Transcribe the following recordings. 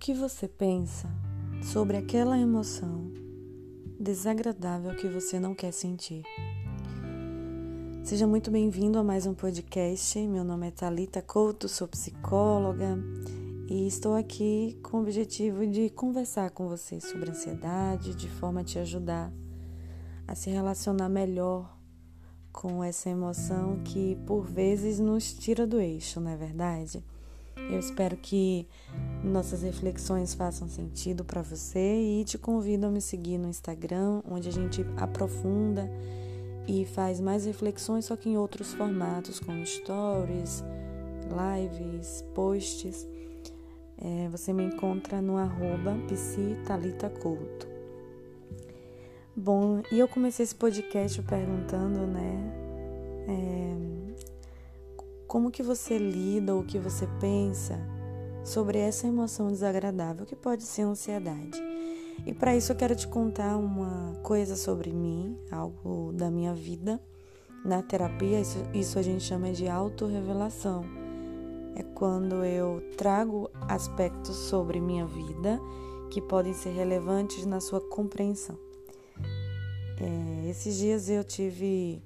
que você pensa sobre aquela emoção desagradável que você não quer sentir? Seja muito bem-vindo a mais um podcast. Meu nome é Talita Couto, sou psicóloga e estou aqui com o objetivo de conversar com você sobre ansiedade, de forma a te ajudar a se relacionar melhor com essa emoção que por vezes nos tira do eixo, não é verdade? Eu espero que nossas reflexões façam sentido para você e te convido a me seguir no Instagram, onde a gente aprofunda e faz mais reflexões, só que em outros formatos, como stories, lives, posts. É, você me encontra no arroba. Bom, e eu comecei esse podcast perguntando, né? É, como que você lida ou o que você pensa sobre essa emoção desagradável que pode ser ansiedade. E para isso eu quero te contar uma coisa sobre mim, algo da minha vida. Na terapia, isso, isso a gente chama de autorrevelação. É quando eu trago aspectos sobre minha vida que podem ser relevantes na sua compreensão. É, esses dias eu tive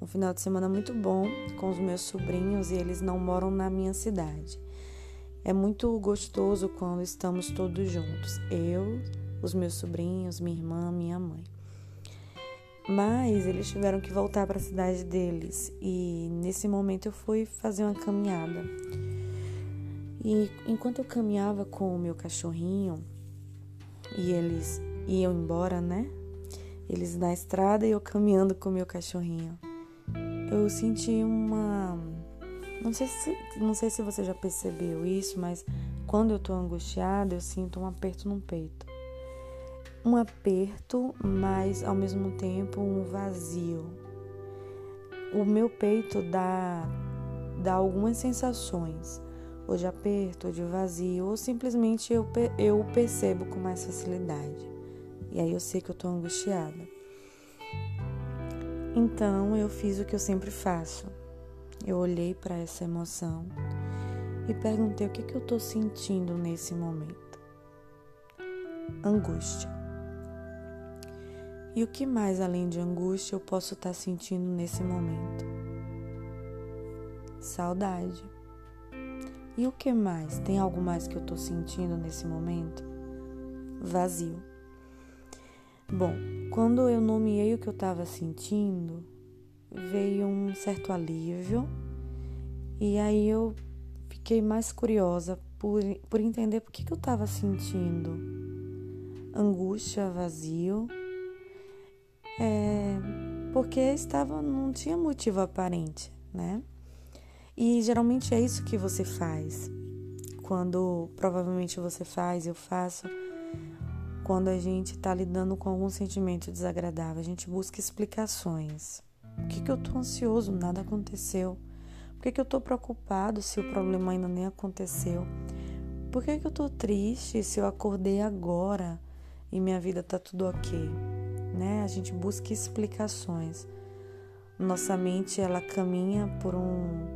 um final de semana muito bom com os meus sobrinhos e eles não moram na minha cidade. É muito gostoso quando estamos todos juntos, eu, os meus sobrinhos, minha irmã, minha mãe. Mas eles tiveram que voltar para a cidade deles e nesse momento eu fui fazer uma caminhada. E enquanto eu caminhava com o meu cachorrinho e eles iam embora, né? Eles na estrada e eu caminhando com o meu cachorrinho eu senti uma. Não sei, se, não sei se você já percebeu isso, mas quando eu tô angustiada, eu sinto um aperto no peito. Um aperto, mas ao mesmo tempo um vazio. O meu peito dá, dá algumas sensações, ou de aperto, ou de vazio, ou simplesmente eu, eu percebo com mais facilidade. E aí eu sei que eu tô angustiada. Então eu fiz o que eu sempre faço. Eu olhei para essa emoção e perguntei o que, que eu estou sentindo nesse momento. Angústia. E o que mais além de angústia eu posso estar tá sentindo nesse momento? Saudade. E o que mais? Tem algo mais que eu estou sentindo nesse momento? Vazio. Bom, quando eu nomeei o que eu estava sentindo, veio um certo alívio e aí eu fiquei mais curiosa por, por entender por que, que eu estava sentindo angústia, vazio, é, porque estava não tinha motivo aparente, né? E geralmente é isso que você faz. Quando provavelmente você faz, eu faço quando a gente está lidando com algum sentimento desagradável, a gente busca explicações. Por que, que eu estou ansioso? Nada aconteceu. Por que, que eu estou preocupado se o problema ainda nem aconteceu? Por que, que eu estou triste se eu acordei agora e minha vida está tudo ok? Né? A gente busca explicações. Nossa mente ela caminha por, um,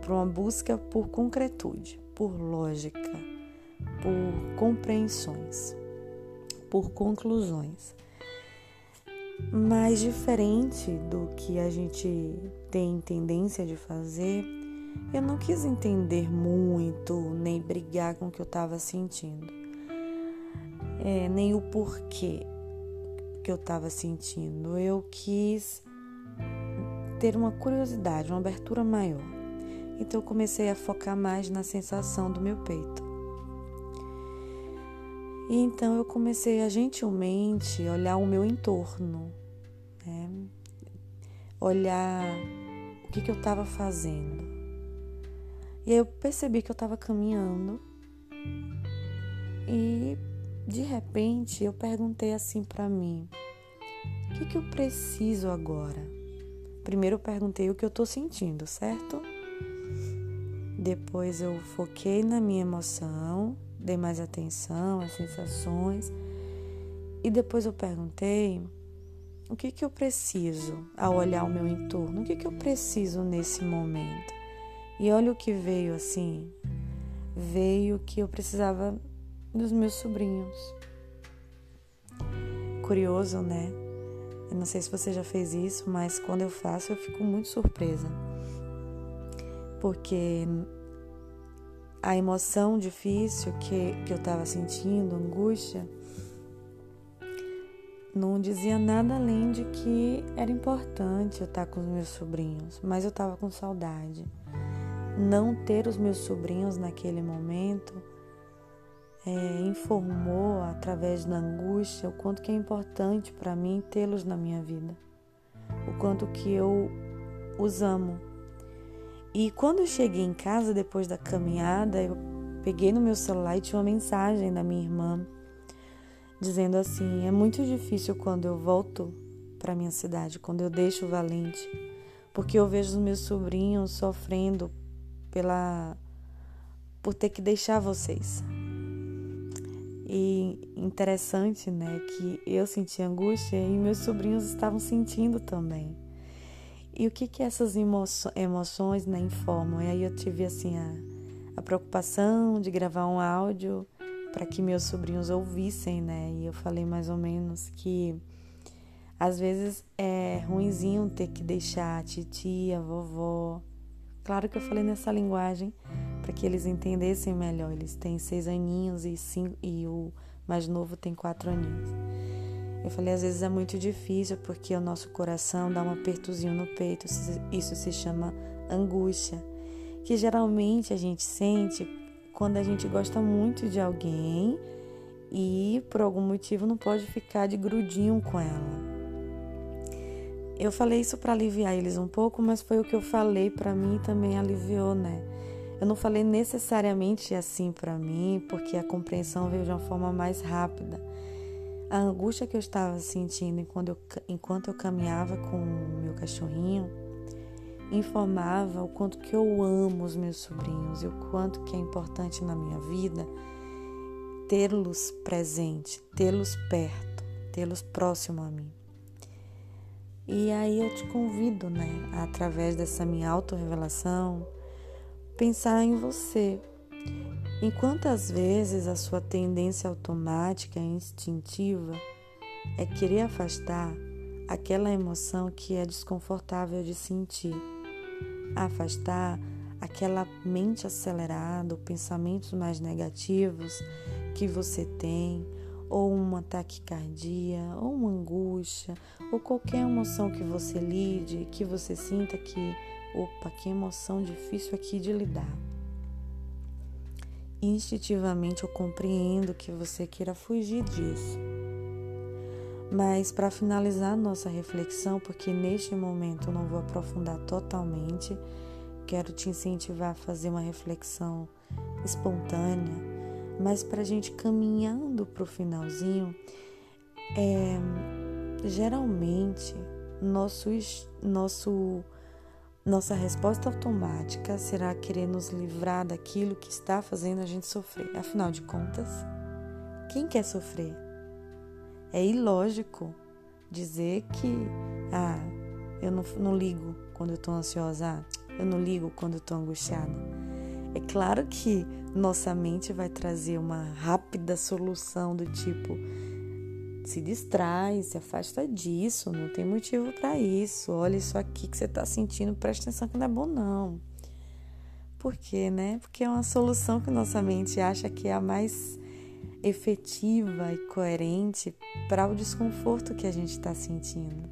por uma busca por concretude, por lógica, por compreensões por conclusões. Mas diferente do que a gente tem tendência de fazer, eu não quis entender muito, nem brigar com o que eu estava sentindo, é, nem o porquê que eu estava sentindo. Eu quis ter uma curiosidade, uma abertura maior. Então eu comecei a focar mais na sensação do meu peito. E então eu comecei a gentilmente olhar o meu entorno, né? olhar o que, que eu estava fazendo. E aí eu percebi que eu estava caminhando e de repente eu perguntei assim para mim: o que, que eu preciso agora? Primeiro eu perguntei o que eu estou sentindo, certo? Depois eu foquei na minha emoção dei mais atenção às sensações. E depois eu perguntei o que, que eu preciso ao olhar o meu entorno, o que, que eu preciso nesse momento. E olha o que veio assim: veio que eu precisava dos meus sobrinhos. Curioso, né? Eu não sei se você já fez isso, mas quando eu faço eu fico muito surpresa. Porque a emoção difícil que, que eu estava sentindo, angústia, não dizia nada além de que era importante eu estar com os meus sobrinhos, mas eu estava com saudade. Não ter os meus sobrinhos naquele momento é, informou através da angústia o quanto que é importante para mim tê-los na minha vida, o quanto que eu os amo. E quando eu cheguei em casa depois da caminhada, eu peguei no meu celular e tinha uma mensagem da minha irmã dizendo assim: é muito difícil quando eu volto para minha cidade, quando eu deixo o Valente, porque eu vejo os meus sobrinhos sofrendo pela por ter que deixar vocês. E interessante, né, que eu senti angústia e meus sobrinhos estavam sentindo também. E o que que essas emoções né, informam? E aí eu tive assim a, a preocupação de gravar um áudio para que meus sobrinhos ouvissem, né? E eu falei mais ou menos que às vezes é ruinzinho ter que deixar a titia, a vovó. Claro que eu falei nessa linguagem para que eles entendessem melhor. Eles têm seis aninhos e, cinco, e o mais novo tem quatro aninhos. Eu falei, às vezes é muito difícil porque o nosso coração dá um apertozinho no peito, isso se chama angústia, que geralmente a gente sente quando a gente gosta muito de alguém e por algum motivo não pode ficar de grudinho com ela. Eu falei isso para aliviar eles um pouco, mas foi o que eu falei para mim e também aliviou, né? Eu não falei necessariamente assim para mim, porque a compreensão veio de uma forma mais rápida. A angústia que eu estava sentindo enquanto eu, enquanto eu caminhava com o meu cachorrinho informava o quanto que eu amo os meus sobrinhos e o quanto que é importante na minha vida tê-los presente, tê-los perto, tê-los próximo a mim. E aí eu te convido, né, através dessa minha autorrevelação, pensar em você. Em quantas vezes a sua tendência automática e instintiva é querer afastar aquela emoção que é desconfortável de sentir, afastar aquela mente acelerada, pensamentos mais negativos que você tem, ou uma taquicardia, ou uma angústia, ou qualquer emoção que você lide, que você sinta que Opa, que emoção difícil aqui de lidar. Instintivamente eu compreendo que você queira fugir disso. Mas para finalizar nossa reflexão, porque neste momento eu não vou aprofundar totalmente, quero te incentivar a fazer uma reflexão espontânea, mas para a gente caminhando para o finalzinho, é, geralmente nosso, nosso nossa resposta automática será querer nos livrar daquilo que está fazendo a gente sofrer. Afinal de contas, quem quer sofrer? É ilógico dizer que, ah, eu não, não ligo quando eu estou ansiosa, eu não ligo quando eu estou angustiada. É claro que nossa mente vai trazer uma rápida solução do tipo: se distrai, se afasta disso, não tem motivo para isso. Olha isso aqui que você está sentindo, presta atenção que não é bom não. Por quê, né? Porque é uma solução que nossa mente acha que é a mais efetiva e coerente para o desconforto que a gente está sentindo.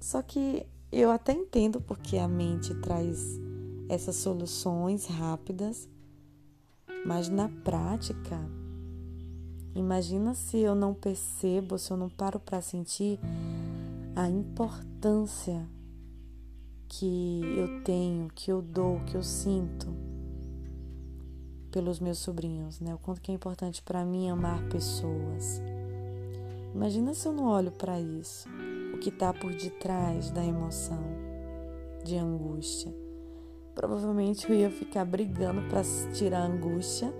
Só que eu até entendo porque a mente traz essas soluções rápidas, mas na prática Imagina se eu não percebo, se eu não paro para sentir a importância que eu tenho, que eu dou, que eu sinto pelos meus sobrinhos, né? O quanto que é importante para mim amar pessoas. Imagina se eu não olho para isso, o que está por detrás da emoção de angústia. Provavelmente eu ia ficar brigando para tirar a angústia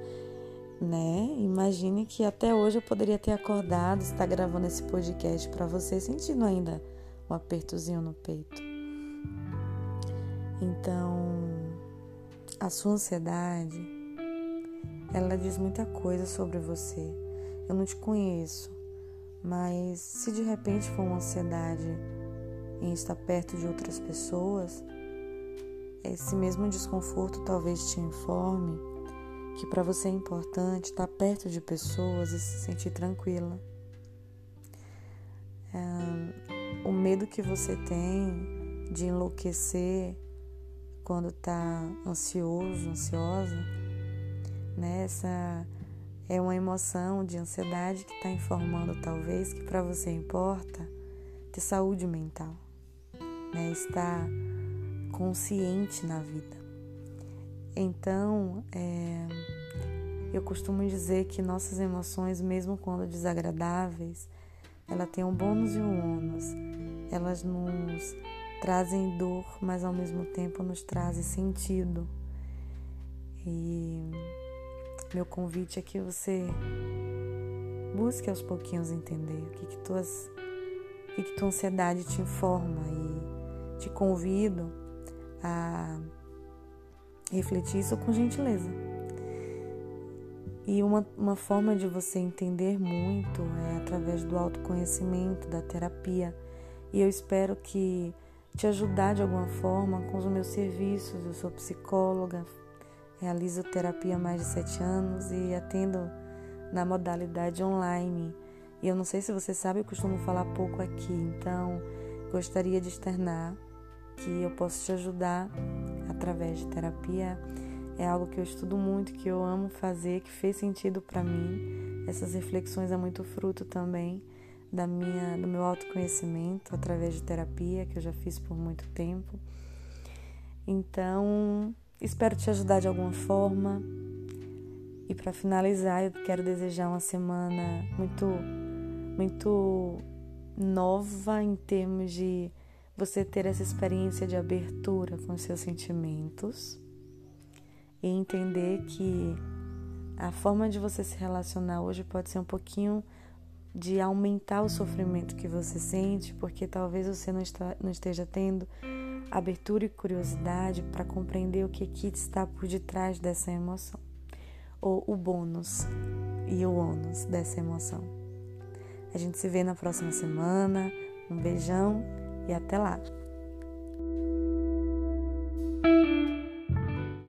né? Imagine que até hoje eu poderia ter acordado, estar gravando esse podcast para você sentindo ainda um apertozinho no peito. Então, a sua ansiedade ela diz muita coisa sobre você. Eu não te conheço, mas se de repente for uma ansiedade em estar perto de outras pessoas, esse mesmo desconforto talvez te informe que para você é importante estar perto de pessoas e se sentir tranquila. É, o medo que você tem de enlouquecer quando está ansioso, ansiosa, né? É uma emoção de ansiedade que está informando talvez que para você importa ter saúde mental, né? Estar consciente na vida. Então, é, eu costumo dizer que nossas emoções, mesmo quando desagradáveis, ela tem um bônus e um ônus. Elas nos trazem dor, mas ao mesmo tempo nos trazem sentido. E meu convite é que você busque aos pouquinhos entender o que que tuas o que, que tua ansiedade te informa e te convido a refletir isso com gentileza. E uma, uma forma de você entender muito é através do autoconhecimento, da terapia. E eu espero que te ajudar de alguma forma com os meus serviços. Eu sou psicóloga, realizo terapia há mais de sete anos e atendo na modalidade online. E eu não sei se você sabe, eu costumo falar pouco aqui, então gostaria de externar que eu posso te ajudar através de terapia. É algo que eu estudo muito, que eu amo fazer, que fez sentido para mim. Essas reflexões é muito fruto também da minha, do meu autoconhecimento através de terapia, que eu já fiz por muito tempo. Então, espero te ajudar de alguma forma. E para finalizar, eu quero desejar uma semana muito muito nova em termos de você ter essa experiência de abertura com seus sentimentos e entender que a forma de você se relacionar hoje pode ser um pouquinho de aumentar o sofrimento que você sente, porque talvez você não, está, não esteja tendo abertura e curiosidade para compreender o que, que está por detrás dessa emoção, ou o bônus e o ônus dessa emoção. A gente se vê na próxima semana. Um beijão e até lá!